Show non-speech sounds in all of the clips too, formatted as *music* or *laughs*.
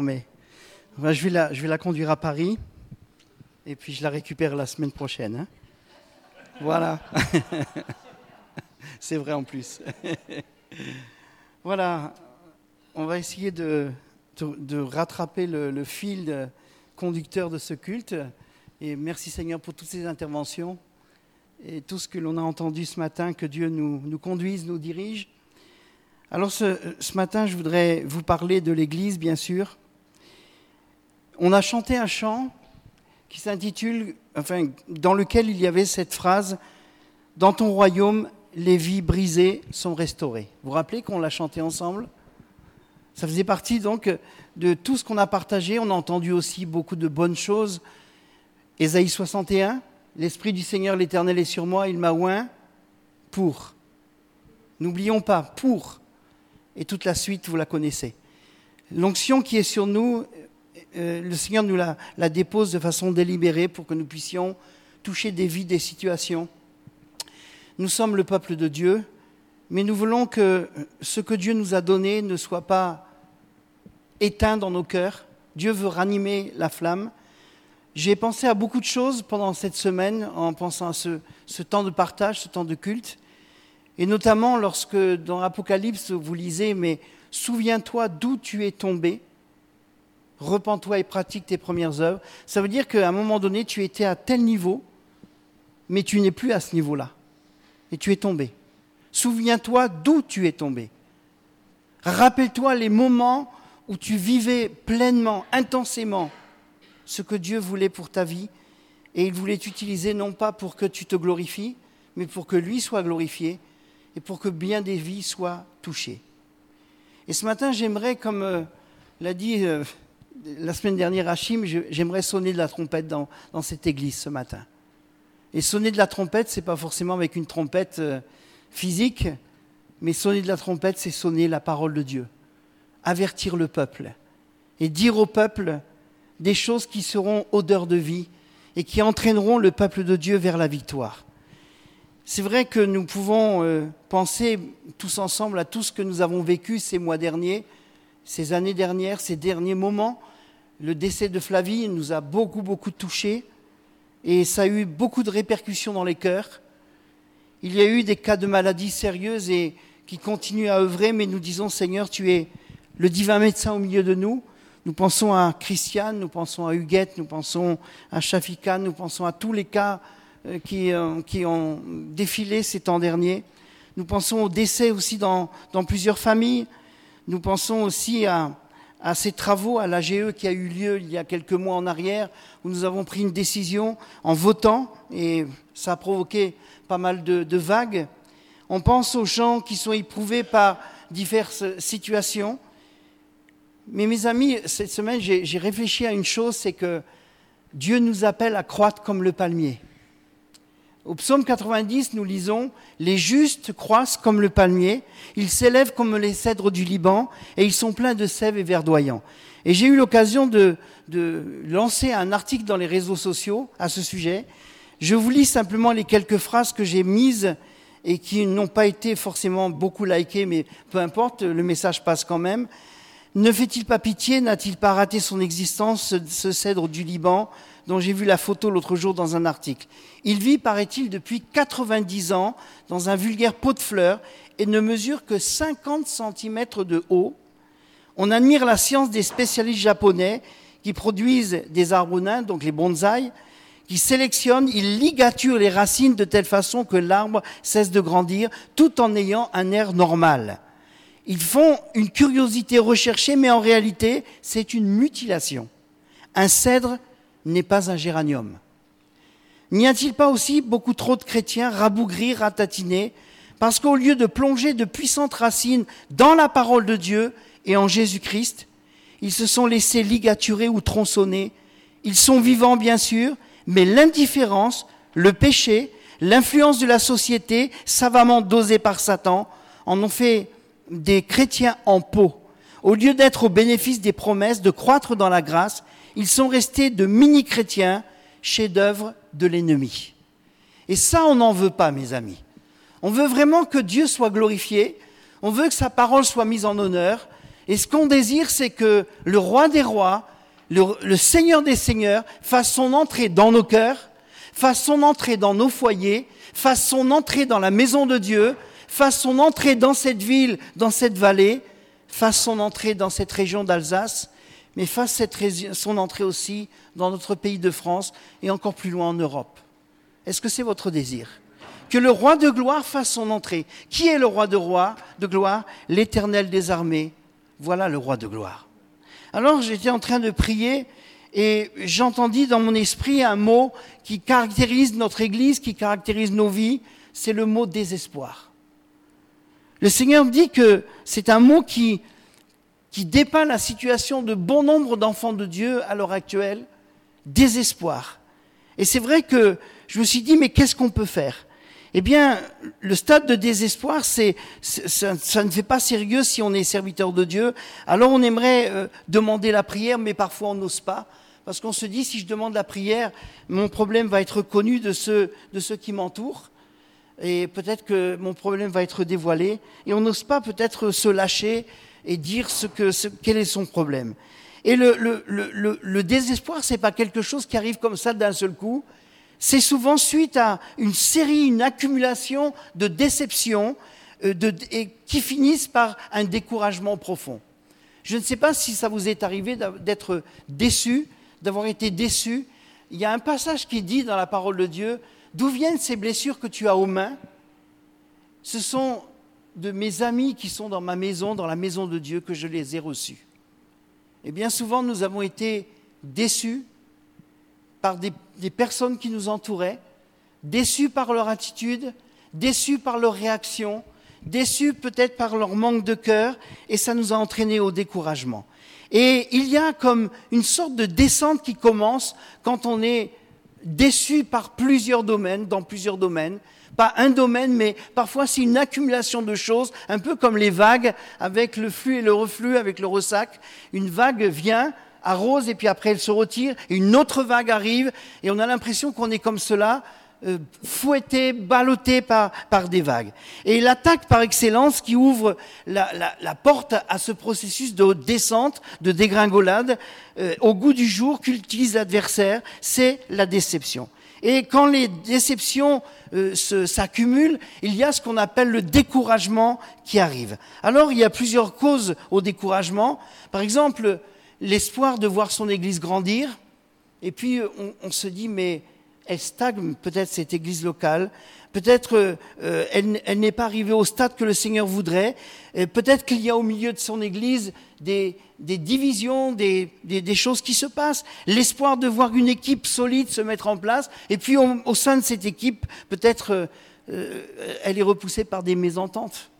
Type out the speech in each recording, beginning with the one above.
Mais je, vais la, conduire à Paris et puis je la récupère la semaine prochaine. Hein. voilà. *laughs* C'est vrai en plus. *laughs* voilà. On va essayer de, rattraper le, fil conducteur de ce culte. Et merci Seigneur pour toutes ces interventions et tout ce que l'on a entendu ce matin, que Dieu nous, conduise, nous dirige. Alors ce, matin, je voudrais vous parler de l'Église, bien sûr. On a chanté un chant qui s'intitule, enfin, dans lequel il y avait cette phrase Dans ton royaume, les vies brisées sont restaurées. Vous vous rappelez qu'on l'a chanté ensemble? Ça faisait partie donc de tout ce qu'on a partagé. On a entendu aussi beaucoup de bonnes choses. Ésaïe 61, L'Esprit du Seigneur l'Éternel est sur moi, il m'a oint pour. N'oublions pas, pour. Et toute la suite, vous la connaissez. L'onction qui est sur nous, euh, le Seigneur nous la, dépose de façon délibérée pour que nous puissions toucher des vies, des situations. Nous sommes le peuple de Dieu, mais nous voulons que ce que Dieu nous a donné ne soit pas éteint dans nos cœurs. Dieu veut ranimer la flamme. J'ai pensé à beaucoup de choses pendant cette semaine en pensant à ce, ce temps de partage, ce temps de culte. Et notamment lorsque dans Apocalypse, vous lisez, mais souviens-toi d'où tu es tombé, repens-toi et pratique tes premières œuvres. Ça veut dire qu'à un moment donné, tu étais à tel niveau, mais tu n'es plus à ce niveau-là. Et tu es tombé. Souviens-toi d'où tu es tombé. Rappelle-toi les moments où tu vivais pleinement, intensément, ce que Dieu voulait pour ta vie. Et il voulait t'utiliser non pas pour que tu te glorifies, mais pour que lui soit glorifié et pour que bien des vies soient touchées. Et ce matin, j'aimerais, comme euh, l'a dit euh, la semaine dernière Hachim, j'aimerais sonner de la trompette dans, cette église ce matin. Et sonner de la trompette, ce n'est pas forcément avec une trompette euh, physique, mais sonner de la trompette, c'est sonner la parole de Dieu, avertir le peuple et dire au peuple des choses qui seront odeur de vie et qui entraîneront le peuple de Dieu vers la victoire. C'est vrai que nous pouvons euh, penser tous ensemble à tout ce que nous avons vécu ces mois derniers, ces années dernières, ces derniers moments. Le décès de Flavie nous a beaucoup, beaucoup touchés et ça a eu beaucoup de répercussions dans les cœurs. Il y a eu des cas de maladies sérieuses et qui continuent à œuvrer, mais nous disons Seigneur, tu es le divin médecin au milieu de nous. Nous pensons à Christiane, nous pensons à Huguette, nous pensons à Shafika, nous pensons à tous les cas euh, qui, euh, qui, ont défilé ces temps derniers. Nous pensons au décès aussi dans plusieurs familles. Nous pensons aussi à, ces travaux à l'AGE qui a eu lieu il y a quelques mois en arrière, où nous avons pris une décision en votant, et ça a provoqué pas mal de, de vagues. On pense aux gens qui sont éprouvés par diverses situations. Mais mes amis, cette semaine, j'ai réfléchi à une chose, c'est que Dieu nous appelle à croître comme le palmier. Au psaume 90, nous lisons Les justes croissent comme le palmier, ils s'élèvent comme les cèdres du Liban, et ils sont pleins de sève et verdoyants. Et j'ai eu l'occasion de, de, lancer un article dans les réseaux sociaux à ce sujet. Je vous lis simplement les quelques phrases que j'ai mises et qui n'ont pas été forcément beaucoup likées, mais peu importe, le message passe quand même. Ne fait-il pas pitié? N'a-t-il pas raté son existence, ce cèdre du Liban? Dont j'ai vu la photo l'autre jour dans un article. Il vit, paraît-il, depuis 90 ans dans un vulgaire pot de fleurs et ne mesure que 50 cm de haut. On admire la science des spécialistes japonais qui produisent des arbres nains, donc les bonsaïs, qui sélectionnent, ils ligaturent les racines de telle façon que l'arbre cesse de grandir tout en ayant un air normal. Ils font une curiosité recherchée, mais en réalité, c'est une mutilation. Un cèdre n'est pas un géranium. N'y a-t-il pas aussi beaucoup trop de chrétiens rabougris, ratatinés, parce qu'au lieu de plonger de puissantes racines dans la parole de Dieu et en Jésus-Christ, ils se sont laissés ligaturer ou tronçonner. Ils sont vivants, bien sûr, mais l'indifférence, le péché, l'influence de la société, savamment dosée par Satan, en ont fait des chrétiens en peau. Au lieu d'être au bénéfice des promesses, de croître dans la grâce, ils sont restés de mini-chrétiens, chefs-d'œuvre de l'ennemi. Et ça, on n'en veut pas, mes amis. On veut vraiment que Dieu soit glorifié, on veut que sa parole soit mise en honneur. Et ce qu'on désire, c'est que le roi des rois, le, Seigneur des seigneurs, fasse son entrée dans nos cœurs, fasse son entrée dans nos foyers, fasse son entrée dans la maison de Dieu, fasse son entrée dans cette ville, dans cette vallée, fasse son entrée dans cette région d'Alsace, mais fasse son entrée aussi dans notre pays de France et encore plus loin en Europe. Est-ce que c'est votre désir? Que le roi de gloire fasse son entrée. Qui est le roi, de gloire? L'éternel des armées. Voilà le roi de gloire. Alors j'étais en train de prier et j'entendis dans mon esprit un mot qui caractérise notre Église, qui caractérise nos vies, c'est le mot désespoir. Le Seigneur dit que c'est un mot qui, qui dépeint la situation de bon nombre d'enfants de Dieu à l'heure actuelle, désespoir. Et c'est vrai que je me suis dit, mais qu'est-ce qu'on peut faire? Eh bien, le stade de désespoir, c'est, ça, ne fait pas sérieux si on est serviteur de Dieu. Alors on aimerait euh, demander la prière, mais parfois on n'ose pas. Parce qu'on se dit, si je demande la prière, mon problème va être connu de ceux, de ceux qui m'entourent et peut-être que mon problème va être dévoilé, et on n'ose pas peut-être se lâcher et dire ce que, quel est son problème. Et le, le, le, le désespoir, c'est pas quelque chose qui arrive comme ça d'un seul coup. C'est souvent suite à une série, une accumulation de déceptions euh, et qui finissent par un découragement profond. Je ne sais pas si ça vous est arrivé d'être déçu, d'avoir été déçu. Il y a un passage qui dit dans la parole de Dieu, D'où viennent ces blessures que tu as aux mains? Ce sont de mes amis qui sont dans ma maison, dans la maison de Dieu, que je les ai reçus. Et bien souvent, nous avons été déçus par des, des personnes qui nous entouraient, déçus par leur attitude, déçus par leur réaction, déçus peut-être par leur manque de cœur, et ça nous a entraînés au découragement. Et il y a comme une sorte de descente qui commence quand on est déçu par plusieurs domaines, dans plusieurs domaines. Pas un domaine, mais parfois c'est une accumulation de choses, un peu comme les vagues avec le flux et le reflux, avec le ressac. Une vague vient, arrose, et puis après elle se retire, et une autre vague arrive, et on a l'impression qu'on est comme cela, euh, fouetté, ballotté par, par des vagues. Et l'attaque par excellence qui ouvre la, la, la, porte à ce processus de descente, de dégringolade, euh, au goût du jour qu'utilise l'adversaire, c'est la déception. Et quand les déceptions euh, s'accumulent, il y a ce qu'on appelle le découragement qui arrive. Alors il y a plusieurs causes au découragement. Par exemple, l'espoir de voir son Église grandir. Et puis on, on se dit, mais elle stagne peut-être cette église locale, peut-être euh, elle, n'est pas arrivée au stade que le Seigneur voudrait, peut-être qu'il y a au milieu de son église des, divisions, des, choses qui se passent, l'espoir de voir une équipe solide se mettre en place, et puis au, sein de cette équipe, peut-être euh, elle est repoussée par des mésententes.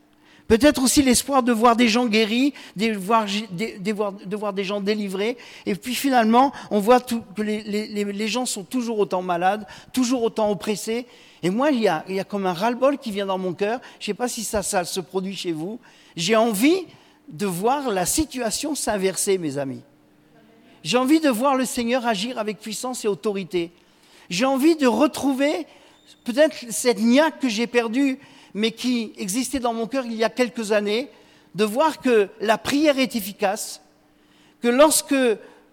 Peut-être aussi l'espoir de voir des gens guéris, de voir, de, voir, de voir, des gens délivrés. Et puis finalement, on voit que les, gens sont toujours autant malades, toujours autant oppressés. Et moi, il y a, il y a comme un ras-le-bol qui vient dans mon cœur. Je ne sais pas si ça, ça se produit chez vous. J'ai envie de voir la situation s'inverser, mes amis. J'ai envie de voir le Seigneur agir avec puissance et autorité. J'ai envie de retrouver peut-être cette niaque que j'ai perdue mais qui existait dans mon cœur il y a quelques années, de voir que la prière est efficace, que lorsque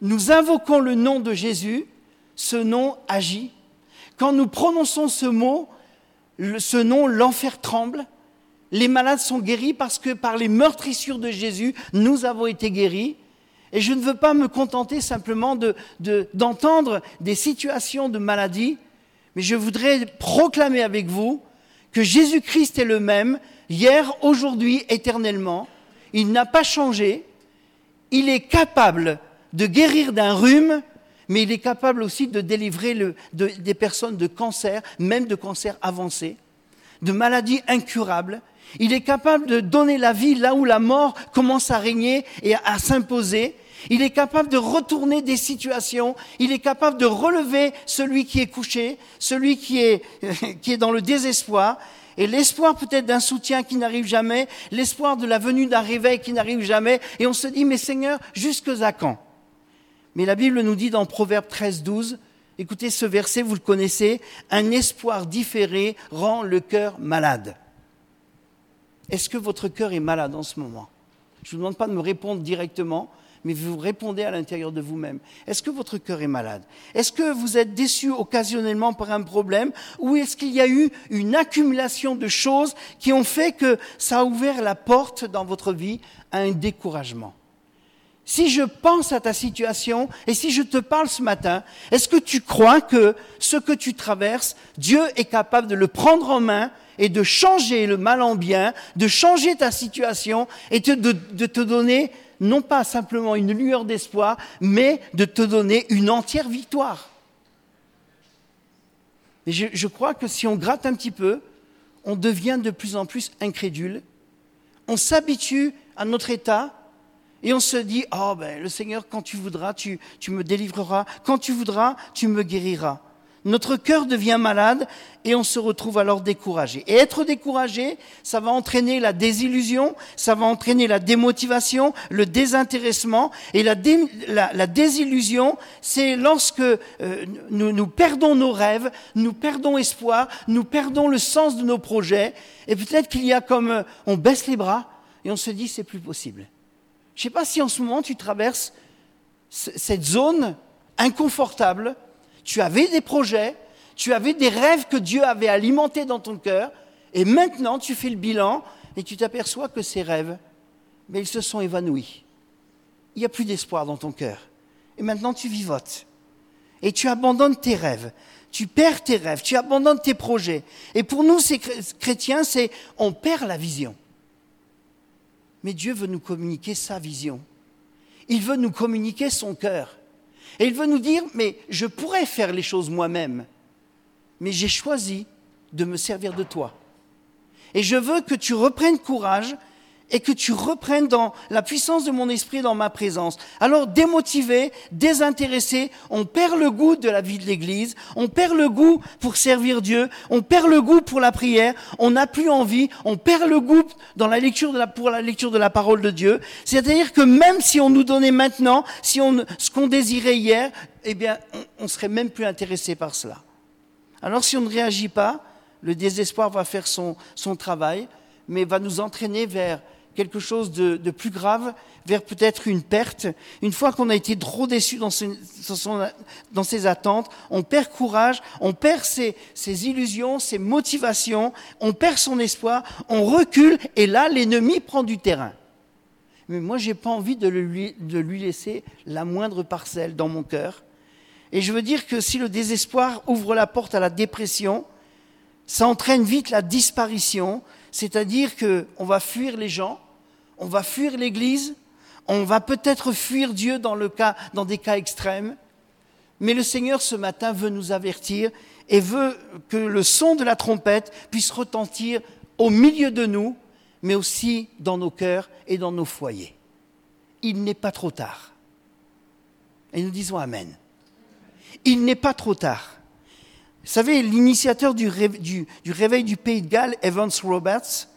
nous invoquons le nom de Jésus, ce nom agit. Quand nous prononçons ce mot, ce nom, l'enfer tremble. Les malades sont guéris parce que par les meurtrissures de Jésus, nous avons été guéris. Et je ne veux pas me contenter simplement d'entendre de, des situations de maladie, mais je voudrais proclamer avec vous que Jésus-Christ est le même hier, aujourd'hui, éternellement. Il n'a pas changé. Il est capable de guérir d'un rhume, mais il est capable aussi de délivrer des personnes de cancer, même de cancer avancé, de maladies incurables. Il est capable de donner la vie là où la mort commence à régner et à s'imposer. Il est capable de retourner des situations. Il est capable de relever celui qui est couché, celui *laughs* qui est, dans le désespoir. Et l'espoir peut-être d'un soutien qui n'arrive jamais, l'espoir de la venue d'un réveil qui n'arrive jamais. Et on se dit, mais Seigneur, jusque à quand? Mais la Bible nous dit dans Proverbe 13, 12, écoutez ce verset, vous le connaissez, un espoir différé rend le cœur malade. Est-ce que votre cœur est malade en ce moment? Je ne vous demande pas de me répondre directement, mais vous répondez à l'intérieur de vous-même. Est-ce que votre cœur est malade? Est-ce que vous êtes déçu occasionnellement par un problème? Ou est-ce qu'il y a eu une accumulation de choses qui ont fait que ça a ouvert la porte dans votre vie à un découragement? Si je pense à ta situation et si je te parle ce matin, est-ce que tu crois que ce que tu traverses, Dieu est capable de le prendre en main et de changer le mal en bien, de changer ta situation et de, de te donner non pas simplement une lueur d'espoir, mais de te donner une entière victoire. Je crois que si on gratte un petit peu, on devient de plus en plus incrédule, on s'habitue à notre état, et on se dit, oh ben le Seigneur, quand tu voudras, tu, tu me délivreras, quand tu voudras, tu me guériras. Notre cœur devient malade et on se retrouve alors découragé. Et être découragé, ça va entraîner la désillusion, ça va entraîner la démotivation, le désintéressement. Et la, la, la désillusion, c'est lorsque euh, nous, nous perdons nos rêves, nous perdons espoir, nous perdons le sens de nos projets. Et peut-être qu'il y a comme euh, on baisse les bras et on se dit c'est plus possible. Je ne sais pas si en ce moment tu traverses cette zone inconfortable. Tu avais des projets, tu avais des rêves que Dieu avait alimentés dans ton cœur, et maintenant tu fais le bilan et tu t'aperçois que ces rêves, mais ils se sont évanouis. Il n'y a plus d'espoir dans ton cœur. Et maintenant tu vivotes. Et tu abandonnes tes rêves. Tu perds tes rêves, tu abandonnes tes projets. Et pour nous, ces chrétiens, c'est on perd la vision. Mais Dieu veut nous communiquer sa vision. Il veut nous communiquer son cœur. Et il veut nous dire, mais je pourrais faire les choses moi-même, mais j'ai choisi de me servir de toi. Et je veux que tu reprennes courage et que tu reprennes dans la puissance de mon esprit dans ma présence. Alors démotivé, désintéressé, on perd le goût de la vie de l'Église, on perd le goût pour servir Dieu, on perd le goût pour la prière, on n'a plus envie, on perd le goût dans la lecture de la, pour la lecture de la parole de Dieu. C'est-à-dire que même si on nous donnait maintenant, si on, ce qu'on désirait hier, eh bien, on, on serait même plus intéressé par cela. Alors si on ne réagit pas, le désespoir va faire son, son travail, mais va nous entraîner vers quelque chose de, plus grave, vers peut-être une perte. Une fois qu'on a été trop déçu dans, ce, dans, ses attentes, on perd courage, on perd ses, ses, illusions, ses motivations, on perd son espoir, on recule, et là, l'ennemi prend du terrain. Mais moi, j'ai pas envie de lui, de lui laisser la moindre parcelle dans mon cœur. Et je veux dire que si le désespoir ouvre la porte à la dépression, ça entraîne vite la disparition, c'est-à-dire qu'on va fuir les gens, on va fuir l'Église, on va peut-être fuir Dieu dans, des cas extrêmes, mais le Seigneur ce matin veut nous avertir et veut que le son de la trompette puisse retentir au milieu de nous, mais aussi dans nos cœurs et dans nos foyers. Il n'est pas trop tard. Et nous disons Amen. Il n'est pas trop tard. Vous savez, l'initiateur du, réveil du pays de Galles, Evans Roberts,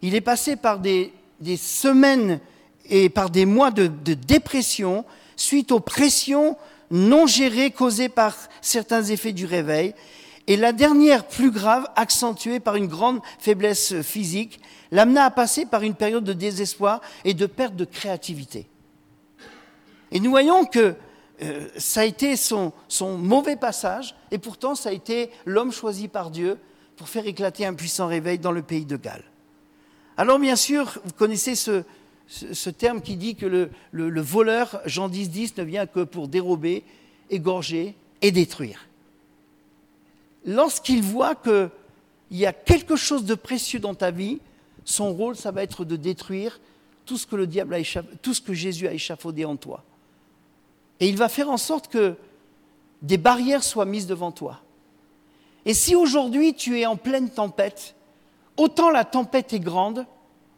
il est passé par des, des semaines et par des mois de, dépression suite aux pressions non gérées causées par certains effets du réveil. Et la dernière, plus grave, accentuée par une grande faiblesse physique, l'amena à passer par une période de désespoir et de perte de créativité. Et nous voyons que euh, ça a été son, son mauvais passage, et pourtant ça a été l'homme choisi par Dieu pour faire éclater un puissant réveil dans le pays de Galles. Alors bien sûr, vous connaissez ce, terme qui dit que le, voleur, Jean 10, 10, ne vient que pour dérober, égorger et détruire. Lorsqu'il voit qu'il y a quelque chose de précieux dans ta vie, son rôle, ça va être de détruire tout ce que, le diable a tout ce que Jésus a échafaudé en toi. Et il va faire en sorte que des barrières soient mises devant toi. Et si aujourd'hui tu es en pleine tempête, autant la tempête est grande,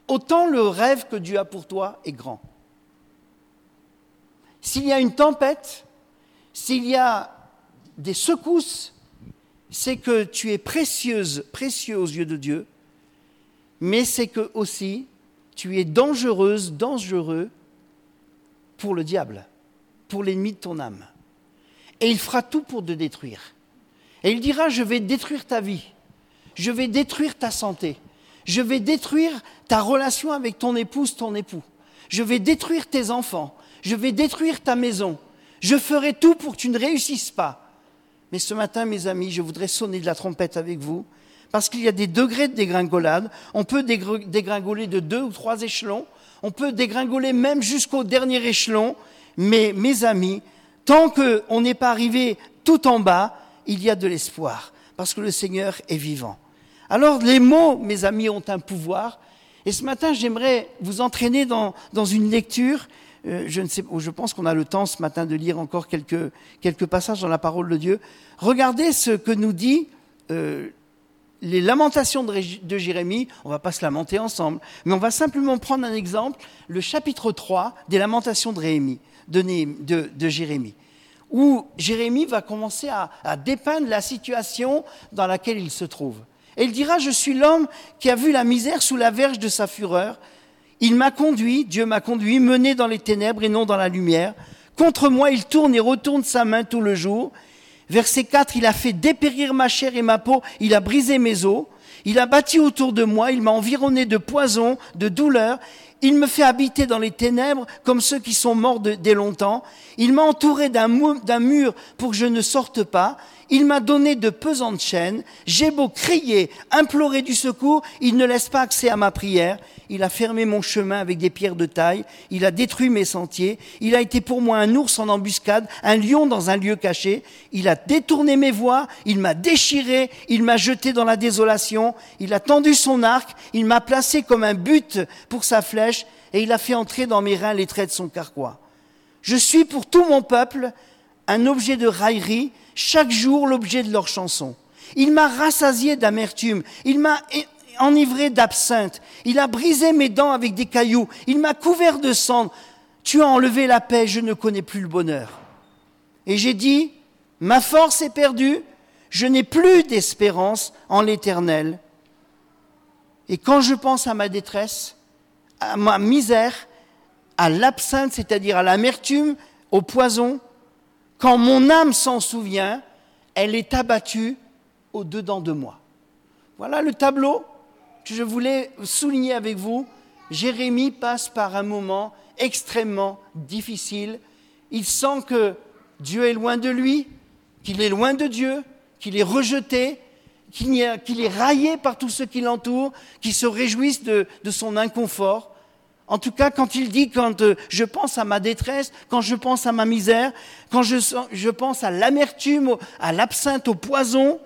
autant le rêve que Dieu a pour toi est grand. S'il y a une tempête, s'il y a des secousses, c'est que tu es précieuse, précieux aux yeux de Dieu, mais c'est que aussi tu es dangereuse, dangereux pour le diable, pour l'ennemi de ton âme. Et il fera tout pour te détruire. Et il dira, je vais détruire ta vie je vais détruire ta santé, je vais détruire ta relation avec ton épouse, ton époux, Je vais détruire tes enfants. Je vais détruire ta maison. Je ferai tout pour que tu ne réussisses pas. Mais ce matin, mes amis, je voudrais sonner de la trompette avec vous, parce qu'il y a des degrés de dégringolade. On peut dégringoler de deux ou trois échelons. On peut dégringoler même jusqu'au dernier échelon. Mais mes amis, tant qu'on n'est pas arrivé tout en bas, il y a de l'espoir, parce que le Seigneur est vivant. Alors les mots, mes amis, ont un pouvoir. Et ce matin, j'aimerais vous entraîner dans, une lecture. Euh, je, ne sais, je pense qu'on a le temps ce matin de lire encore quelques, passages dans la parole de Dieu. Regardez ce que nous dit euh, les lamentations de, Jérémie. On ne va pas se lamenter ensemble, mais on va simplement prendre un exemple, le chapitre 3 des lamentations de Jérémie où Jérémie va commencer à, dépeindre la situation dans laquelle il se trouve. Et il dira, je suis l'homme qui a vu la misère sous la verge de sa fureur. Il m'a conduit, Dieu m'a conduit, mené dans les ténèbres et non dans la lumière. Contre moi, il tourne et retourne sa main tout le jour. Verset 4, il a fait dépérir ma chair et ma peau, il a brisé mes os. Il a bâti autour de moi, il m'a environné de poison, de douleur. Il me fait habiter dans les ténèbres comme ceux qui sont morts dès longtemps. Il m'a entouré d'un mur pour que je ne sorte pas. Il m'a donné de pesantes chaînes. J'ai beau crier, implorer du secours, il ne laisse pas accès à ma prière. Il a fermé mon chemin avec des pierres de taille. Il a détruit mes sentiers. Il a été pour moi un ours en embuscade, un lion dans un lieu caché. Il a détourné mes voies. Il m'a déchiré. Il m'a jeté dans la désolation. Il a tendu son arc. Il m'a placé comme un but pour sa flèche. Et il a fait entrer dans mes reins les traits de son carquois. Je suis pour tout mon peuple un objet de raillerie chaque jour l'objet de leurs chansons. Il m'a rassasié d'amertume, il m'a enivré d'absinthe, il a brisé mes dents avec des cailloux, il m'a couvert de cendres. Tu as enlevé la paix, je ne connais plus le bonheur. Et j'ai dit, ma force est perdue, je n'ai plus d'espérance en l'éternel. Et quand je pense à ma détresse, à ma misère, à l'absinthe, c'est-à-dire à l'amertume, au poison, quand mon âme s'en souvient, elle est abattue au-dedans de moi. Voilà le tableau que je voulais souligner avec vous. Jérémie passe par un moment extrêmement difficile. Il sent que Dieu est loin de lui, qu'il est loin de Dieu, qu'il est rejeté, qu'il est raillé par tous ceux qui l'entourent, qui se réjouissent de, de son inconfort. En tout cas, quand il dit, quand euh, je pense à ma détresse, quand je pense à ma misère, quand je, pense à l'amertume, à l'absinthe, au poison,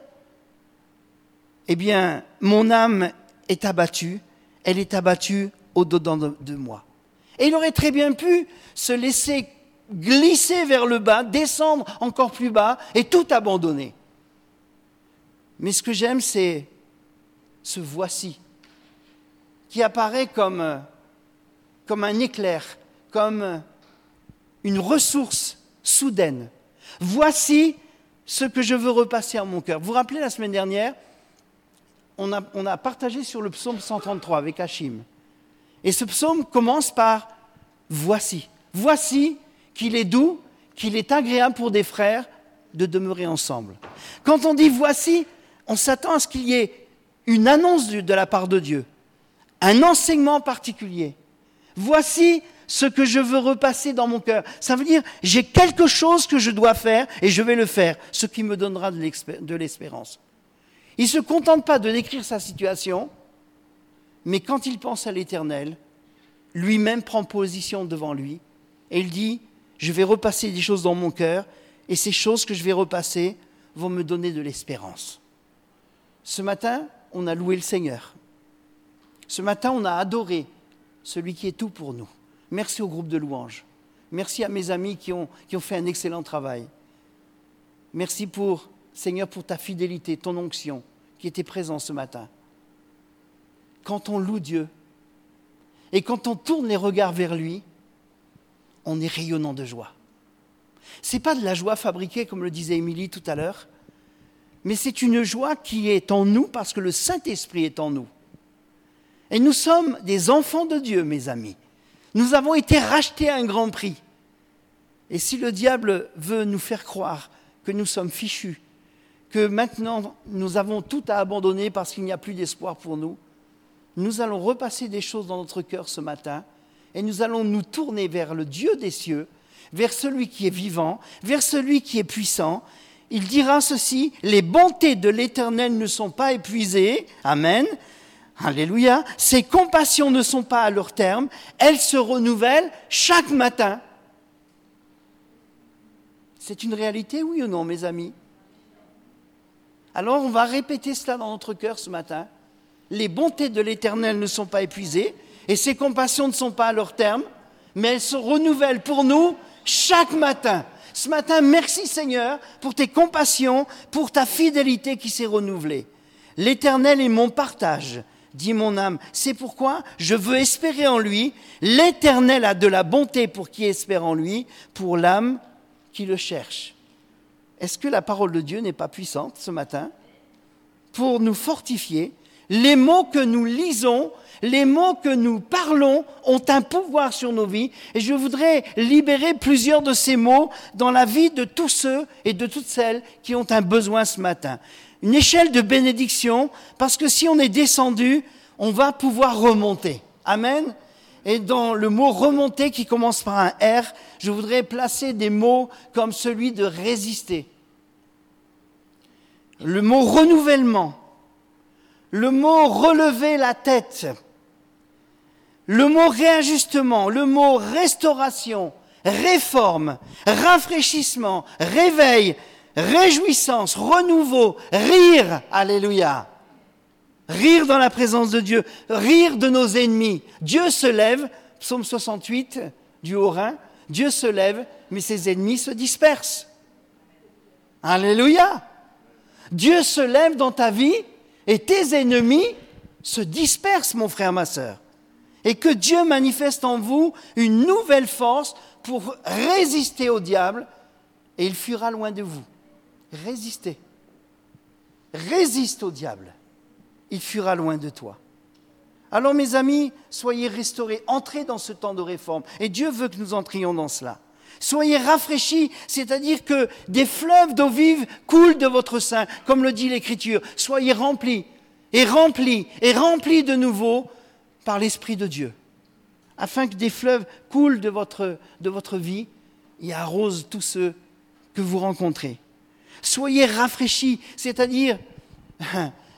eh bien, mon âme est abattue, elle est abattue au-dedans de, de moi. Et il aurait très bien pu se laisser glisser vers le bas, descendre encore plus bas et tout abandonner. Mais ce que j'aime, c'est ce voici qui apparaît comme euh, comme un éclair, comme une ressource soudaine. Voici ce que je veux repasser à mon cœur. Vous vous rappelez la semaine dernière, on a, partagé sur le psaume 133 avec Hachim. Et ce psaume commence par Voici. Voici qu'il est doux, qu'il est agréable pour des frères de demeurer ensemble. Quand on dit voici, on s'attend à ce qu'il y ait une annonce de la part de Dieu, un enseignement particulier. Voici ce que je veux repasser dans mon cœur. Ça veut dire, j'ai quelque chose que je dois faire et je vais le faire, ce qui me donnera de l'espérance. Il ne se contente pas de décrire sa situation, mais quand il pense à l'éternel, lui-même prend position devant lui et il dit, je vais repasser des choses dans mon cœur et ces choses que je vais repasser vont me donner de l'espérance. Ce matin, on a loué le Seigneur. Ce matin, on a adoré celui qui est tout pour nous. Merci au groupe de louanges. Merci à mes amis qui ont, fait un excellent travail. Merci pour, Seigneur, pour ta fidélité, ton onction qui était présent ce matin. Quand on loue Dieu et quand on tourne les regards vers lui, on est rayonnant de joie. Ce n'est pas de la joie fabriquée, comme le disait Émilie tout à l'heure, mais c'est une joie qui est en nous parce que le Saint-Esprit est en nous. Et nous sommes des enfants de Dieu, mes amis. Nous avons été rachetés à un grand prix. Et si le diable veut nous faire croire que nous sommes fichus, que maintenant nous avons tout à abandonner parce qu'il n'y a plus d'espoir pour nous, nous allons repasser des choses dans notre cœur ce matin et nous allons nous tourner vers le Dieu des cieux, vers celui qui est vivant, vers celui qui est puissant. Il dira ceci, les bontés de l'Éternel ne sont pas épuisées. Amen. Alléluia. Ses compassions ne sont pas à leur terme. Elles se renouvellent chaque matin. C'est une réalité, oui ou non, mes amis? Alors on va répéter cela dans notre cœur ce matin. Les bontés de l'Éternel ne sont pas épuisées et ses compassions ne sont pas à leur terme, mais elles se renouvellent pour nous chaque matin. Ce matin, merci Seigneur pour tes compassions, pour ta fidélité qui s'est renouvelée. L'Éternel est mon partage, dit mon âme. C'est pourquoi je veux espérer en lui. L'Éternel a de la bonté pour qui espère en lui, pour l'âme qui le cherche. Est-ce que la parole de Dieu n'est pas puissante ce matin pour nous fortifier? Les mots que nous lisons les mots que nous parlons ont un pouvoir sur nos vies et je voudrais libérer plusieurs de ces mots dans la vie de tous ceux et de toutes celles qui ont un besoin ce matin. Une échelle de bénédiction parce que si on est descendu, on va pouvoir remonter. Amen. Et dans le mot remonter qui commence par un R, je voudrais placer des mots comme celui de résister. Le mot renouvellement. Le mot relever la tête. Le mot réajustement, le mot restauration, réforme, rafraîchissement, réveil, réjouissance, renouveau, rire, alléluia. Rire dans la présence de Dieu, rire de nos ennemis. Dieu se lève, psaume 68 du Haut-Rhin, Dieu se lève, mais ses ennemis se dispersent. Alléluia. Dieu se lève dans ta vie et tes ennemis se dispersent, mon frère, ma sœur et que Dieu manifeste en vous une nouvelle force pour résister au diable et il fuira loin de vous. Résistez. Résiste au diable. Il fuira loin de toi. Alors mes amis, soyez restaurés, entrez dans ce temps de réforme. Et Dieu veut que nous entrions dans cela. Soyez rafraîchis, c'est-à-dire que des fleuves d'eau vive coulent de votre sein, comme le dit l'Écriture. Soyez remplis, et remplis, et remplis de nouveau par l'Esprit de Dieu, afin que des fleuves coulent de votre, de votre vie et arrosent tous ceux que vous rencontrez. Soyez rafraîchis, c'est-à-dire *laughs*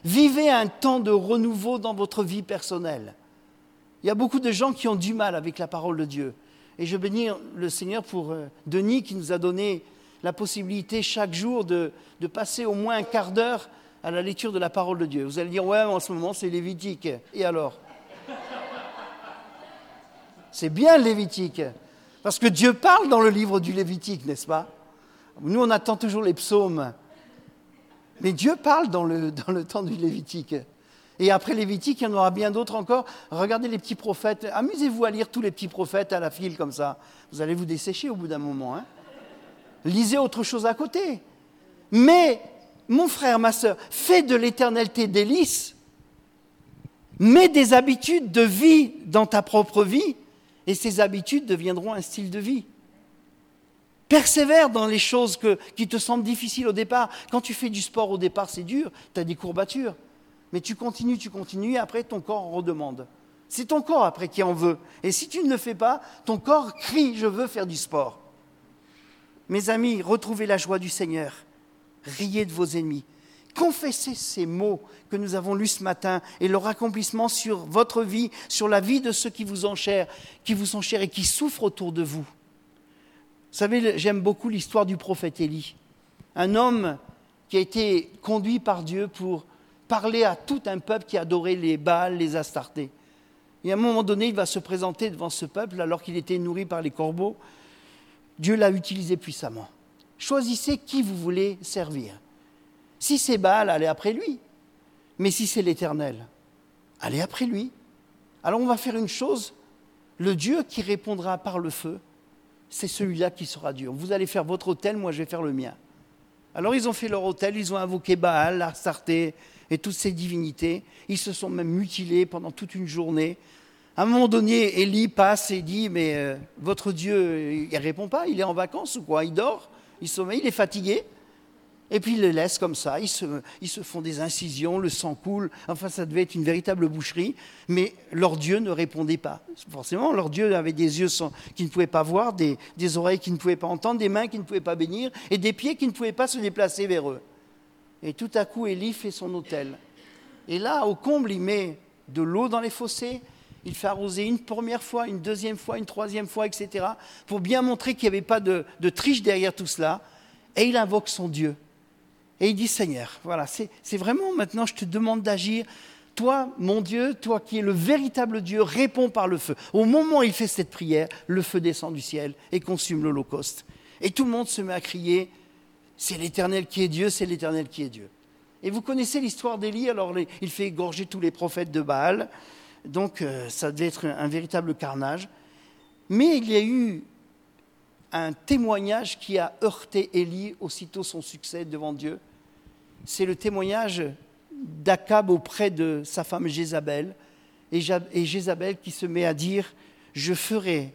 vivez un temps de renouveau dans votre vie personnelle. Il y a beaucoup de gens qui ont du mal avec la parole de Dieu. Et je bénis le Seigneur pour euh, Denis qui nous a donné la possibilité chaque jour de, passer au moins un quart d'heure à la lecture de la parole de Dieu. Vous allez dire, ouais, en ce moment c'est Lévitique. Et alors? C'est bien Lévitique. Parce que Dieu parle dans le livre du Lévitique, n'est-ce pas? Nous, on attend toujours les psaumes. Mais Dieu parle dans le, temps du Lévitique. Et après Lévitique, il y en aura bien d'autres encore. Regardez les petits prophètes. Amusez-vous à lire tous les petits prophètes à la file comme ça. Vous allez vous dessécher au bout d'un moment. Hein Lisez autre chose à côté. Mais, mon frère, ma soeur, fais de l'éternalité délice. Mets des habitudes de vie dans ta propre vie et ces habitudes deviendront un style de vie. Persévère dans les choses qui te semblent difficiles au départ. Quand tu fais du sport au départ, c'est dur, tu as des courbatures. Mais tu continues, tu continues, et après ton corps redemande. C'est ton corps après qui en veut. Et si tu ne le fais pas, ton corps crie, je veux faire du sport. Mes amis, retrouvez la joie du Seigneur. Riez de vos ennemis. Confessez ces mots que nous avons lus ce matin et leur accomplissement sur votre vie, sur la vie de ceux qui vous, cher, qui vous sont chers et qui souffrent autour de vous. Vous savez, j'aime beaucoup l'histoire du prophète Élie, un homme qui a été conduit par Dieu pour parler à tout un peuple qui adorait les Baals, les Astartés. Et à un moment donné, il va se présenter devant ce peuple alors qu'il était nourri par les corbeaux. Dieu l'a utilisé puissamment. Choisissez qui vous voulez servir. Si c'est Baal, allez après lui. Mais si c'est l'Éternel, allez après lui. Alors on va faire une chose, le Dieu qui répondra par le feu, c'est celui-là qui sera Dieu. Vous allez faire votre hôtel, moi je vais faire le mien. Alors ils ont fait leur hôtel, ils ont invoqué Baal, Astarté et toutes ces divinités. Ils se sont même mutilés pendant toute une journée. À un moment donné, Élie passe et dit, mais euh, votre Dieu, il ne répond pas, il est en vacances ou quoi? Il dort, il sommeille, il est fatigué. Et puis ils les laissent comme ça, ils se, font des incisions, le sang coule, enfin ça devait être une véritable boucherie, mais leur Dieu ne répondait pas. Forcément, leur Dieu avait des yeux qui ne pouvaient pas voir, des, oreilles qui ne pouvaient pas entendre, des mains qui ne pouvaient pas bénir, et des pieds qui ne pouvaient pas se déplacer vers eux. Et tout à coup, Élie fait son hôtel. Et là, au comble, il met de l'eau dans les fossés, il fait arroser une première fois, une deuxième fois, une troisième fois, etc., pour bien montrer qu'il n'y avait pas de, de triche derrière tout cela, et il invoque son Dieu. Et il dit, Seigneur, voilà, c'est vraiment maintenant, je te demande d'agir. Toi, mon Dieu, toi qui es le véritable Dieu, réponds par le feu. Au moment où il fait cette prière, le feu descend du ciel et consume l'Holocauste. Et tout le monde se met à crier, c'est l'Éternel qui est Dieu, c'est l'Éternel qui est Dieu. Et vous connaissez l'histoire d'Élie, alors il fait égorger tous les prophètes de Baal, donc euh, ça devait être un véritable carnage. Mais il y a eu un témoignage qui a heurté Élie aussitôt son succès devant Dieu. C'est le témoignage d'Akab auprès de sa femme Jézabel. Et Jézabel qui se met à dire Je ferai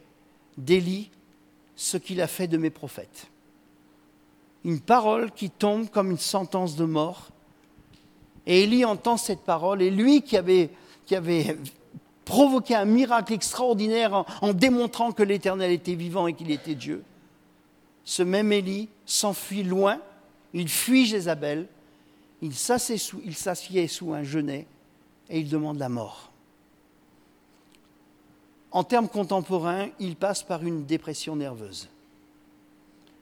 d'Élie ce qu'il a fait de mes prophètes. Une parole qui tombe comme une sentence de mort. Et Élie entend cette parole, et lui qui avait, qui avait provoquer un miracle extraordinaire en, démontrant que l'Éternel était vivant et qu'il était Dieu. Ce même Élie s'enfuit loin, il fuit Jézabel, il s'assied sous un genêt et il demande la mort. En termes contemporains, il passe par une dépression nerveuse.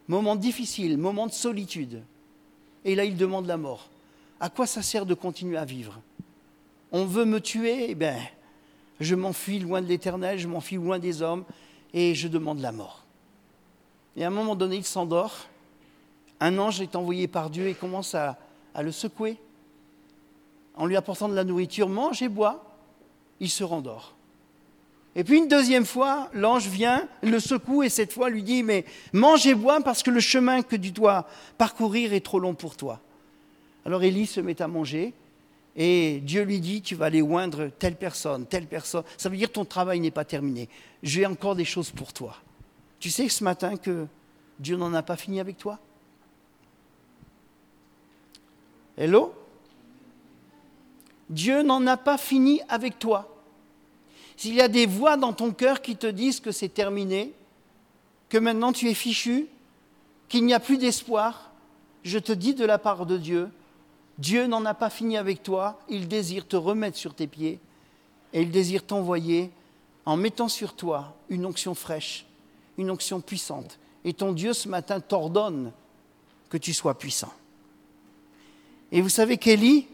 Moment difficile, moment de solitude. Et là, il demande la mort. À quoi ça sert de continuer à vivre? On veut me tuer? Eh bien, je m'enfuis loin de l'éternel, je m'enfuis loin des hommes, et je demande la mort. Et à un moment donné, il s'endort. Un ange est envoyé par Dieu et commence à, le secouer. En lui apportant de la nourriture, mange et bois. Il se rendort. Et puis une deuxième fois, l'ange vient, le secoue et cette fois lui dit, mais mange et bois parce que le chemin que tu dois parcourir est trop long pour toi. Alors Élie se met à manger et Dieu lui dit, tu vas aller oindre telle personne, telle personne. Ça veut dire ton travail n'est pas terminé. J'ai encore des choses pour toi. Tu sais ce matin que Dieu n'en a pas fini avec toi? Hello? Dieu n'en a pas fini avec toi. S'il y a des voix dans ton cœur qui te disent que c'est terminé, que maintenant tu es fichu, qu'il n'y a plus d'espoir, je te dis de la part de Dieu, Dieu n'en a pas fini avec toi, il désire te remettre sur tes pieds et il désire t'envoyer en mettant sur toi une onction fraîche, une onction puissante. Et ton Dieu ce matin t'ordonne que tu sois puissant. Et vous savez qu'Élie,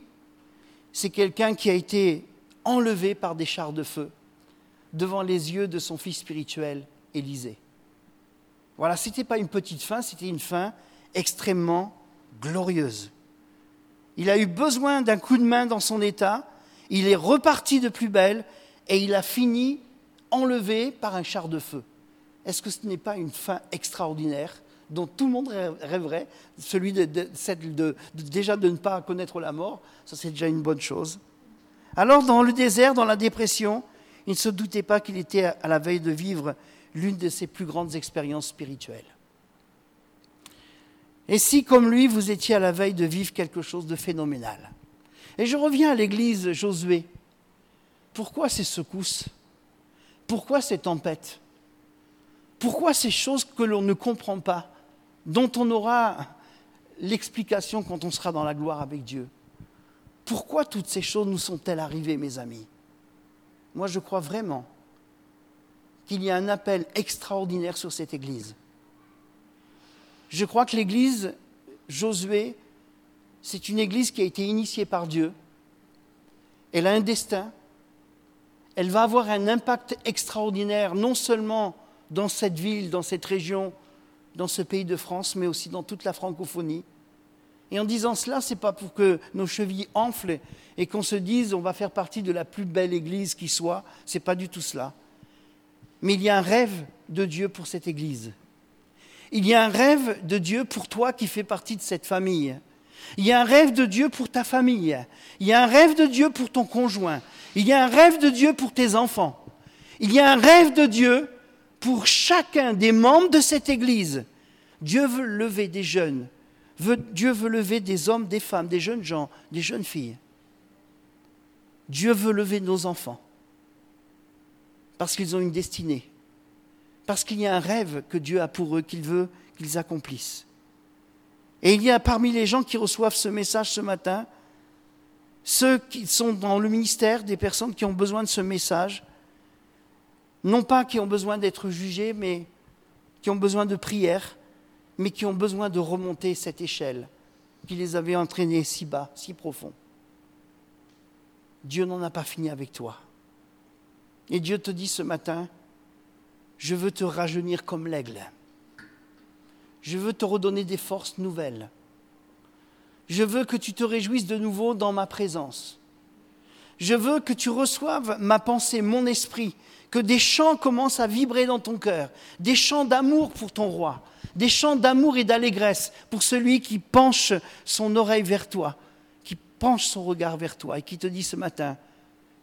c'est quelqu'un qui a été enlevé par des chars de feu devant les yeux de son fils spirituel, Élisée. Voilà, ce n'était pas une petite fin, c'était une fin extrêmement glorieuse. Il a eu besoin d'un coup de main dans son état, il est reparti de plus belle et il a fini enlevé par un char de feu. Est-ce que ce n'est pas une fin extraordinaire dont tout le monde rêverait, celui de, déjà de ne pas connaître la mort, ça c'est déjà une bonne chose. Alors dans le désert, dans la dépression, il ne se doutait pas qu'il était à la veille de vivre l'une de ses plus grandes expériences spirituelles. Et si, comme lui, vous étiez à la veille de vivre quelque chose de phénoménal. Et je reviens à l'église Josué. Pourquoi ces secousses? Pourquoi ces tempêtes? Pourquoi ces choses que l'on ne comprend pas, dont on aura l'explication quand on sera dans la gloire avec Dieu? Pourquoi toutes ces choses nous sont-elles arrivées, mes amis? Moi, je crois vraiment qu'il y a un appel extraordinaire sur cette église je crois que l'église Josué, c'est une église qui a été initiée par Dieu. Elle a un destin. Elle va avoir un impact extraordinaire, non seulement dans cette ville, dans cette région, dans ce pays de France, mais aussi dans toute la francophonie. Et en disant cela, ce n'est pas pour que nos chevilles enflent et qu'on se dise on va faire partie de la plus belle église qui soit. Ce n'est pas du tout cela. Mais il y a un rêve de Dieu pour cette église. Il y a un rêve de Dieu pour toi qui fais partie de cette famille. Il y a un rêve de Dieu pour ta famille. Il y a un rêve de Dieu pour ton conjoint. Il y a un rêve de Dieu pour tes enfants. Il y a un rêve de Dieu pour chacun des membres de cette Église. Dieu veut lever des jeunes Dieu veut lever des hommes, des femmes, des jeunes gens, des jeunes filles. Dieu veut lever nos enfants parce qu'ils ont une destinée, parce qu'il y a un rêve que Dieu a pour eux qu'il veut qu'ils accomplissent. Et il y a parmi les gens qui reçoivent ce message ce matin, ceux qui sont dans le ministère, des personnes qui ont besoin de ce message, non pas qui ont besoin d'être jugés, mais qui ont besoin de prière, mais qui ont besoin de remonter cette échelle qui les avait entraînés si bas, si profond. Dieu n'en a pas fini avec toi. Et Dieu te dit ce matin, je veux te rajeunir comme l'aigle. Je veux te redonner des forces nouvelles. Je veux que tu te réjouisses de nouveau dans ma présence. Je veux que tu reçoives ma pensée, mon esprit, que des chants commencent à vibrer dans ton cœur, des chants d'amour pour ton roi, des chants d'amour et d'allégresse pour celui qui penche son oreille vers toi, qui penche son regard vers toi et qui te dit ce matin,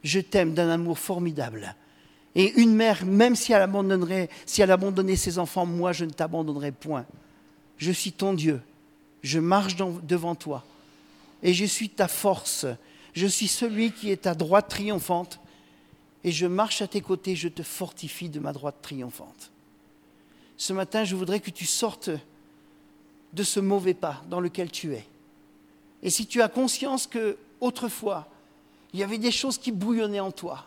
je t'aime d'un amour formidable. Et une mère, même si elle abandonnerait, abandonnait ses enfants, moi je ne t'abandonnerai point. Je suis ton Dieu. Je marche devant toi. Et je suis ta force. Je suis celui qui est ta droite triomphante. Et je marche à tes côtés, je te fortifie de ma droite triomphante. Ce matin, je voudrais que tu sortes de ce mauvais pas dans lequel tu es. Et si tu as conscience que autrefois, il y avait des choses qui bouillonnaient en toi,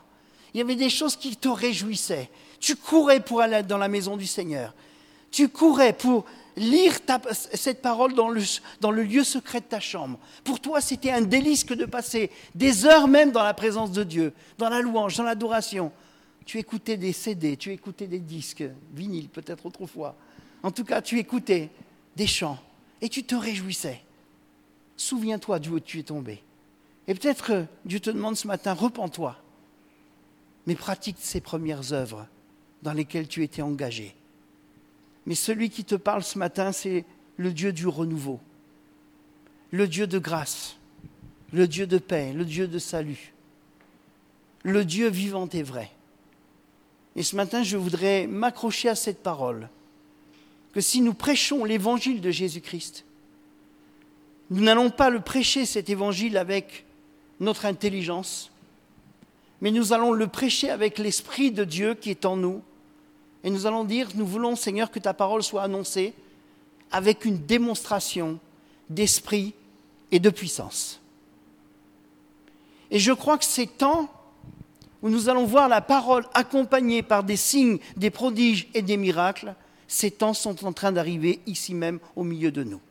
il y avait des choses qui te réjouissaient. Tu courais pour aller dans la maison du Seigneur. Tu courais pour lire cette parole dans le, lieu secret de ta chambre. Pour toi, c'était un délice que de passer des heures même dans la présence de Dieu, dans la louange, dans l'adoration. Tu écoutais des CD, tu écoutais des disques, vinyles peut-être autrefois. En tout cas, tu écoutais des chants et tu te réjouissais. Souviens-toi d'où tu es tombé. Et peut-être Dieu te demande ce matin, repens-toi mais pratique ces premières œuvres dans lesquelles tu étais engagé. Mais celui qui te parle ce matin, c'est le Dieu du renouveau, le Dieu de grâce, le Dieu de paix, le Dieu de salut, le Dieu vivant et vrai. Et ce matin, je voudrais m'accrocher à cette parole, que si nous prêchons l'évangile de Jésus-Christ, nous n'allons pas le prêcher, cet évangile, avec notre intelligence, mais nous allons le prêcher avec l'Esprit de Dieu qui est en nous. Et nous allons dire, nous voulons Seigneur que ta parole soit annoncée avec une démonstration d'esprit et de puissance. Et je crois que ces temps où nous allons voir la parole accompagnée par des signes, des prodiges et des miracles, ces temps sont en train d'arriver ici même au milieu de nous.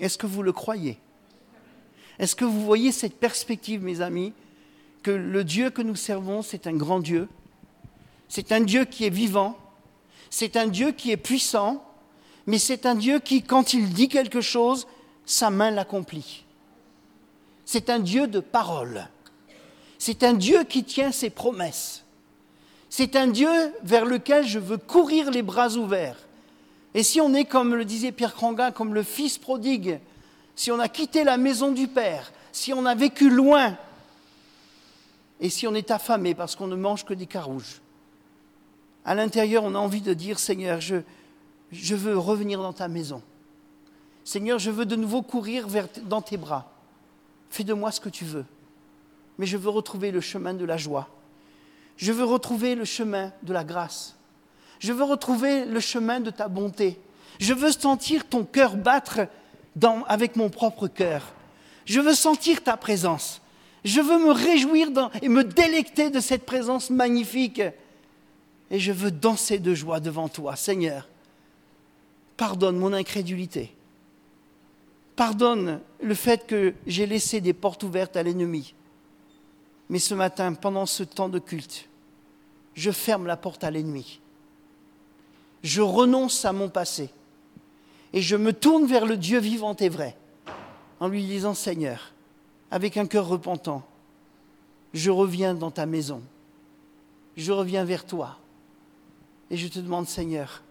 Est-ce que vous le croyez? Est-ce que vous voyez cette perspective, mes amis? Que le Dieu que nous servons, c'est un grand Dieu. C'est un Dieu qui est vivant. C'est un Dieu qui est puissant. Mais c'est un Dieu qui, quand il dit quelque chose, sa main l'accomplit. C'est un Dieu de parole. C'est un Dieu qui tient ses promesses. C'est un Dieu vers lequel je veux courir les bras ouverts. Et si on est, comme le disait Pierre Crangat, comme le fils prodigue, si on a quitté la maison du Père, si on a vécu loin et si on est affamé parce qu'on ne mange que des carouges, à l'intérieur, on a envie de dire, Seigneur, je, veux revenir dans ta maison. Seigneur, je veux de nouveau courir dans tes bras. Fais de moi ce que tu veux. Mais je veux retrouver le chemin de la joie. Je veux retrouver le chemin de la grâce. Je veux retrouver le chemin de ta bonté. Je veux sentir ton cœur battre avec mon propre cœur. Je veux sentir ta présence. Je veux me réjouir et me délecter de cette présence magnifique. Et je veux danser de joie devant toi, Seigneur. Pardonne mon incrédulité. Pardonne le fait que j'ai laissé des portes ouvertes à l'ennemi. Mais ce matin, pendant ce temps de culte, je ferme la porte à l'ennemi. Je renonce à mon passé. Et je me tourne vers le Dieu vivant et vrai en lui disant, Seigneur, avec un cœur repentant, je reviens dans ta maison, je reviens vers toi, et je te demande, Seigneur,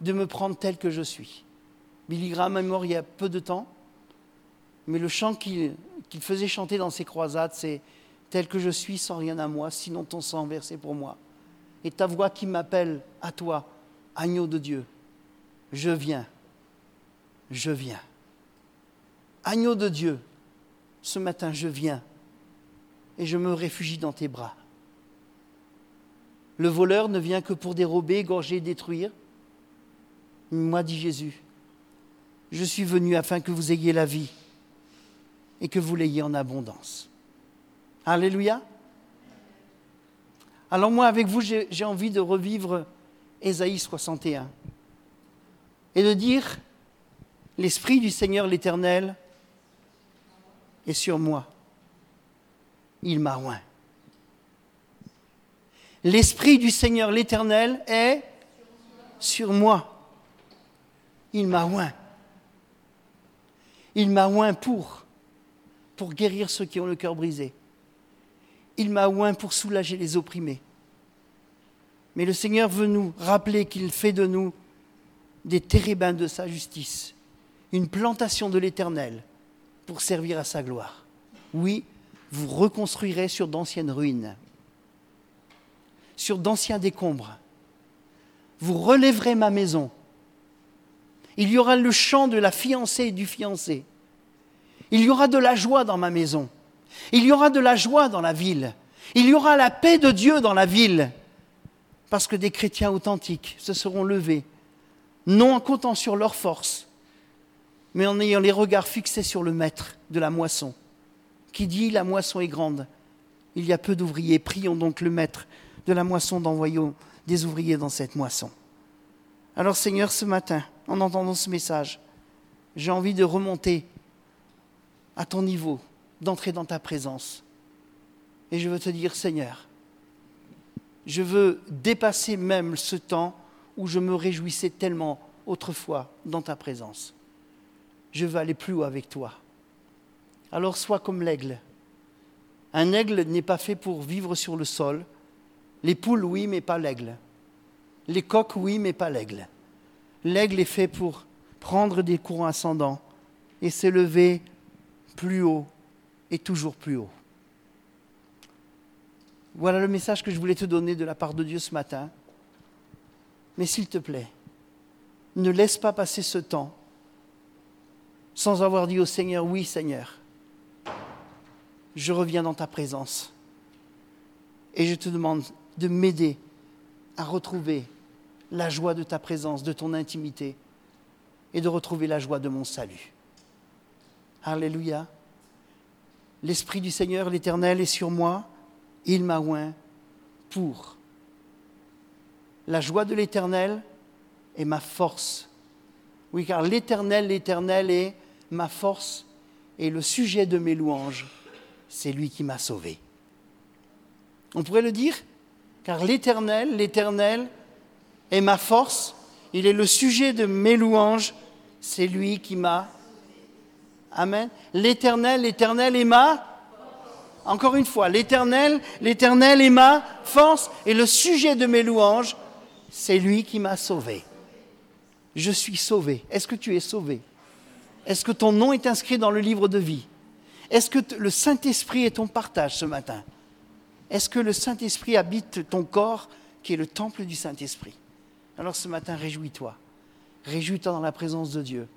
de me prendre tel que je suis. Billy Graham est mort il y a peu de temps, mais le chant qu'il faisait chanter dans ses croisades, c'est tel que je suis sans rien à moi, sinon ton sang versé pour moi. Et ta voix qui m'appelle à toi, agneau de Dieu, je viens, je viens. Agneau de Dieu, ce matin, je viens et je me réfugie dans tes bras. Le voleur ne vient que pour dérober, égorger, détruire. Moi, dit Jésus, je suis venu afin que vous ayez la vie et que vous l'ayez en abondance. Alléluia. Alors moi, avec vous, j'ai envie de revivre Ésaïe 61 et de dire, l'Esprit du Seigneur l'Éternel est sur moi. Il m'a oint. L'Esprit du Seigneur l'Éternel est sur moi. Il m'a oint. Il m'a oint pour, pour guérir ceux qui ont le cœur brisé. Il m'a oint pour soulager les opprimés. Mais le Seigneur veut nous rappeler qu'il fait de nous des térébins de sa justice, une plantation de l'Éternel pour servir à sa gloire. Oui, vous reconstruirez sur d'anciennes ruines, sur d'anciens décombres. Vous relèverez ma maison. Il y aura le chant de la fiancée et du fiancé. Il y aura de la joie dans ma maison. Il y aura de la joie dans la ville. Il y aura la paix de Dieu dans la ville. Parce que des chrétiens authentiques se seront levés, non en comptant sur leur force, mais en ayant les regards fixés sur le maître de la moisson, qui dit la moisson est grande. Il y a peu d'ouvriers. Prions donc le maître de la moisson d'envoyer des ouvriers dans cette moisson. Alors Seigneur, ce matin, en entendant ce message, j'ai envie de remonter à ton niveau, d'entrer dans ta présence. Et je veux te dire, Seigneur, je veux dépasser même ce temps où je me réjouissais tellement autrefois dans ta présence. Je veux aller plus haut avec toi. Alors sois comme l'aigle. Un aigle n'est pas fait pour vivre sur le sol. Les poules, oui, mais pas l'aigle. Les coqs, oui, mais pas l'aigle. L'aigle est fait pour prendre des courants ascendants et s'élever plus haut et toujours plus haut. Voilà le message que je voulais te donner de la part de Dieu ce matin. Mais s'il te plaît, ne laisse pas passer ce temps sans avoir dit au Seigneur, oui Seigneur, je reviens dans ta présence. Et je te demande de m'aider à retrouver la joie de ta présence, de ton intimité, et de retrouver la joie de mon salut. Alléluia. L'Esprit du Seigneur, l'Éternel, est sur moi il m'a oint pour. La joie de l'Éternel est ma force. Oui, car l'Éternel, l'Éternel est ma force et le sujet de mes louanges, c'est lui qui m'a sauvé. On pourrait le dire, car l'Éternel, l'Éternel est ma force, il est le sujet de mes louanges, c'est lui qui m'a. Amen. L'Éternel, l'Éternel est ma encore une fois, l'Éternel, l'Éternel est ma force et le sujet de mes louanges, c'est lui qui m'a sauvé. Je suis sauvé. Est-ce que tu es sauvé? Est-ce que ton nom est inscrit dans le livre de vie? Est-ce que le Saint-Esprit est ton partage ce matin? Est-ce que le Saint-Esprit habite ton corps qui est le temple du Saint-Esprit? Alors ce matin, réjouis-toi. Réjouis-toi dans la présence de Dieu.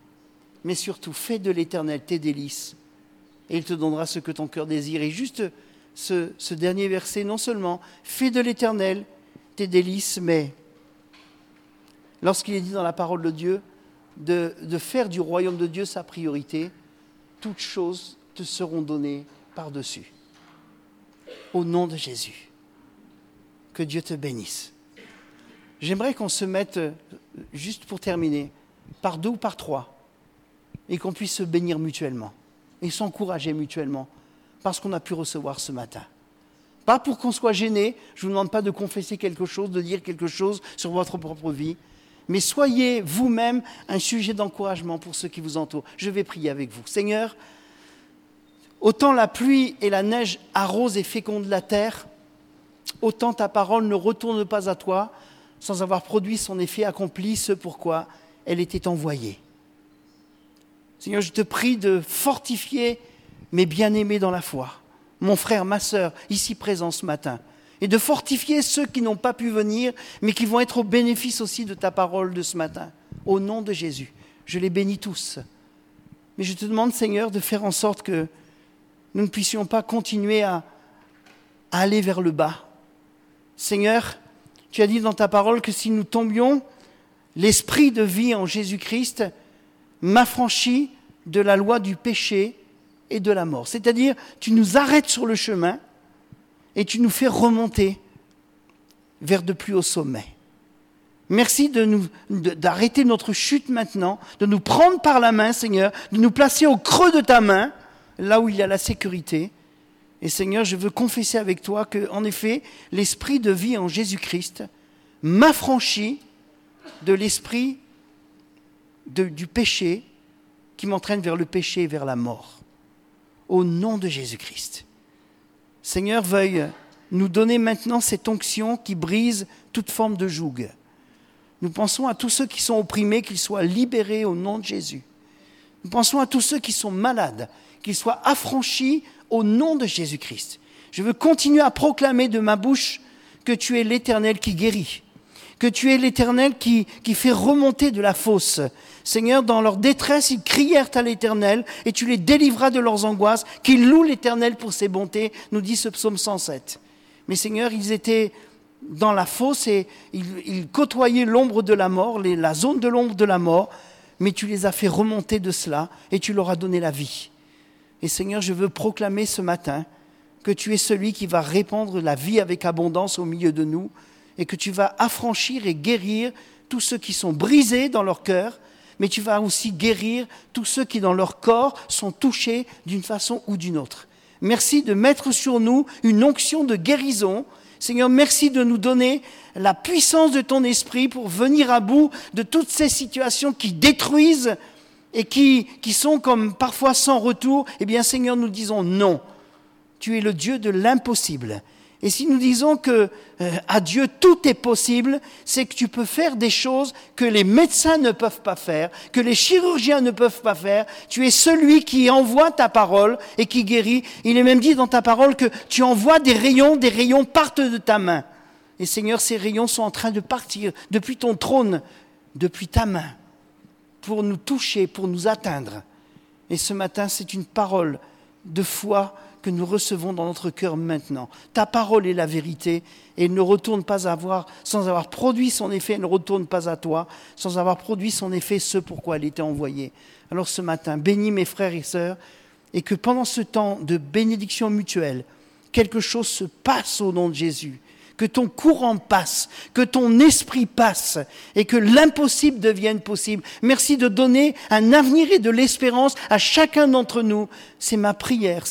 Mais surtout, fais de l'Éternel tes délices et il te donnera ce que ton cœur désire. Et juste ce, dernier verset, non seulement fais de l'éternel tes délices, mais lorsqu'il est dit dans la parole de Dieu de, faire du royaume de Dieu sa priorité, toutes choses te seront données par-dessus. Au nom de Jésus. Que Dieu te bénisse. J'aimerais qu'on se mette, juste pour terminer, par deux ou par trois, et qu'on puisse se bénir mutuellement et s'encourager mutuellement parce qu'on a pu recevoir ce matin. Pas pour qu'on soit gêné, je ne vous demande pas de confesser quelque chose, de dire quelque chose sur votre propre vie, mais soyez vous-même un sujet d'encouragement pour ceux qui vous entourent. Je vais prier avec vous. Seigneur, autant la pluie et la neige arrosent et fécondent la terre, autant ta parole ne retourne pas à toi sans avoir produit son effet accompli, ce pourquoi elle était envoyée. Seigneur, je te prie de fortifier mes bien-aimés dans la foi, mon frère, ma sœur, ici présents ce matin, et de fortifier ceux qui n'ont pas pu venir, mais qui vont être au bénéfice aussi de ta parole de ce matin. Au nom de Jésus, je les bénis tous. Mais je te demande, Seigneur, de faire en sorte que nous ne puissions pas continuer à, aller vers le bas. Seigneur, tu as dit dans ta parole que si nous tombions, l'esprit de vie en Jésus-Christ m'affranchit de la loi du péché et de la mort. C'est-à-dire, tu nous arrêtes sur le chemin et tu nous fais remonter vers de plus hauts sommets. Merci d'arrêter notre chute maintenant, de nous prendre par la main, Seigneur, de nous placer au creux de ta main, là où il y a la sécurité. Et Seigneur, je veux confesser avec toi que, en effet, l'esprit de vie en Jésus-Christ m'affranchit de l'esprit du péché qui m'entraîne vers le péché et vers la mort. Au nom de Jésus-Christ. Seigneur, veuille nous donner maintenant cette onction qui brise toute forme de joug. Nous pensons à tous ceux qui sont opprimés, qu'ils soient libérés au nom de Jésus. Nous pensons à tous ceux qui sont malades, qu'ils soient affranchis au nom de Jésus-Christ. Je veux continuer à proclamer de ma bouche que tu es l'Éternel qui guérit, que tu es l'Éternel qui, fait remonter de la fosse. Seigneur, dans leur détresse, ils crièrent à l'Éternel et tu les délivras de leurs angoisses, qu'ils louent l'Éternel pour ses bontés, nous dit ce psaume 107. Mais Seigneur, ils étaient dans la fosse et ils, côtoyaient l'ombre de la mort, la zone de l'ombre de la mort, mais tu les as fait remonter de cela et tu leur as donné la vie. Et Seigneur, je veux proclamer ce matin que tu es celui qui va répandre la vie avec abondance au milieu de nous et que tu vas affranchir et guérir tous ceux qui sont brisés dans leur cœur, mais tu vas aussi guérir tous ceux qui dans leur corps sont touchés d'une façon ou d'une autre. Merci de mettre sur nous une onction de guérison. Seigneur, merci de nous donner la puissance de ton esprit pour venir à bout de toutes ces situations qui détruisent et qui, qui sont comme parfois sans retour. Eh bien, Seigneur, nous disons non. Tu es le Dieu de l'impossible. Et si nous disons que euh, à Dieu tout est possible, c'est que tu peux faire des choses que les médecins ne peuvent pas faire, que les chirurgiens ne peuvent pas faire. Tu es celui qui envoie ta parole et qui guérit. Il est même dit dans ta parole que tu envoies des rayons, des rayons partent de ta main. Et Seigneur, ces rayons sont en train de partir depuis ton trône, depuis ta main, pour nous toucher, pour nous atteindre. Et ce matin, c'est une parole de foi que nous recevons dans notre cœur maintenant. Ta parole est la vérité et elle ne retourne pas à voir, sans avoir produit son effet, ne retourne pas à toi, sans avoir produit son effet, ce pourquoi elle était envoyée. Alors ce matin, bénis mes frères et sœurs et que pendant ce temps de bénédiction mutuelle, quelque chose se passe au nom de Jésus que ton courant passe, que ton esprit passe et que l'impossible devienne possible. Merci de donner un avenir et de l'espérance à chacun d'entre nous. C'est ma prière.